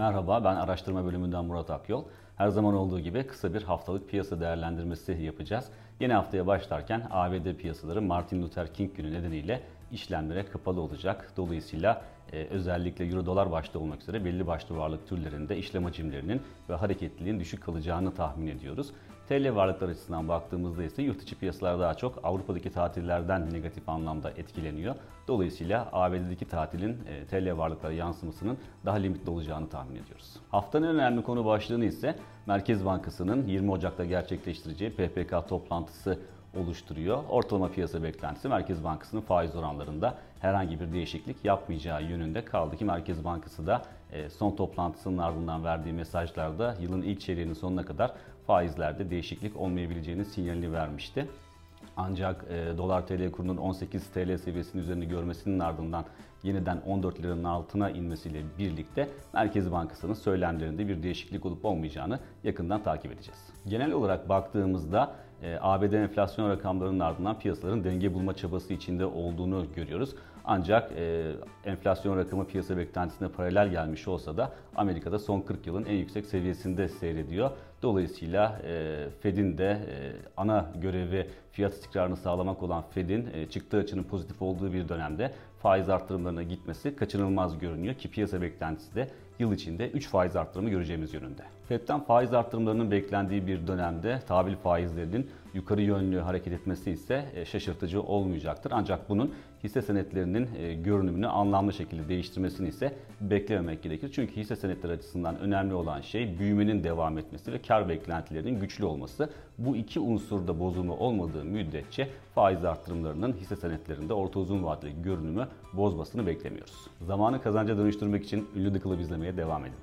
Merhaba, ben araştırma bölümünden Murat Akyol. Her zaman olduğu gibi kısa bir haftalık piyasa değerlendirmesi yapacağız. Yeni haftaya başlarken ABD piyasaları Martin Luther King günü nedeniyle işlemlere kapalı olacak. Dolayısıyla e, özellikle euro dolar başta olmak üzere belli başlı varlık türlerinde işlem hacimlerinin ve hareketliliğin düşük kalacağını tahmin ediyoruz. TL varlıklar açısından baktığımızda ise yurt içi piyasalar daha çok Avrupa'daki tatillerden negatif anlamda etkileniyor. Dolayısıyla ABD'deki tatilin e, TL varlıklara yansımasının daha limitli olacağını tahmin ediyoruz. Haftanın önemli konu başlığını ise Merkez Bankası'nın 20 Ocak'ta gerçekleştireceği PPK toplantısı oluşturuyor. Ortalama piyasa beklentisi Merkez Bankası'nın faiz oranlarında herhangi bir değişiklik yapmayacağı yönünde kaldı ki Merkez Bankası da e, son toplantısının ardından verdiği mesajlarda yılın ilk çeyreğinin sonuna kadar faizlerde değişiklik olmayabileceğini sinyalini vermişti. Ancak e, dolar TL kurunun 18 TL seviyesinin üzerinde görmesinin ardından yeniden 14 liranın altına inmesiyle birlikte Merkez Bankası'nın söylemlerinde bir değişiklik olup olmayacağını yakından takip edeceğiz. Genel olarak baktığımızda e, ABD enflasyon rakamlarının ardından piyasaların denge bulma çabası içinde olduğunu görüyoruz. Ancak e, enflasyon rakamı piyasa beklentisine paralel gelmiş olsa da Amerika'da son 40 yılın en yüksek seviyesinde seyrediyor. Dolayısıyla e, Fed'in de e, ana görevi fiyat istikrarını sağlamak olan Fed'in e, çıktığı açının pozitif olduğu bir dönemde faiz arttırımlarına gitmesi kaçınılmaz görünüyor ki piyasa beklentisi de yıl içinde 3 faiz arttırımı göreceğimiz yönünde. Fed'den faiz arttırımlarının beklendiği bir dönemde tahvil faizlerinin yukarı yönlü hareket etmesi ise e, şaşırtıcı olmayacaktır. Ancak bunun hisse senetlerinin e, görünümünü anlamlı şekilde değiştirmesini ise beklememek gerekir. Çünkü hisse senetleri açısından önemli olan şey büyümenin devam etmesi ve kar beklentilerinin güçlü olması. Bu iki unsurda bozulma olmadığı müddetçe faiz arttırımlarının hisse senetlerinde orta uzun vadeli görünümü bozmasını beklemiyoruz. Zamanı kazanca dönüştürmek için ünlü The Club devam edin.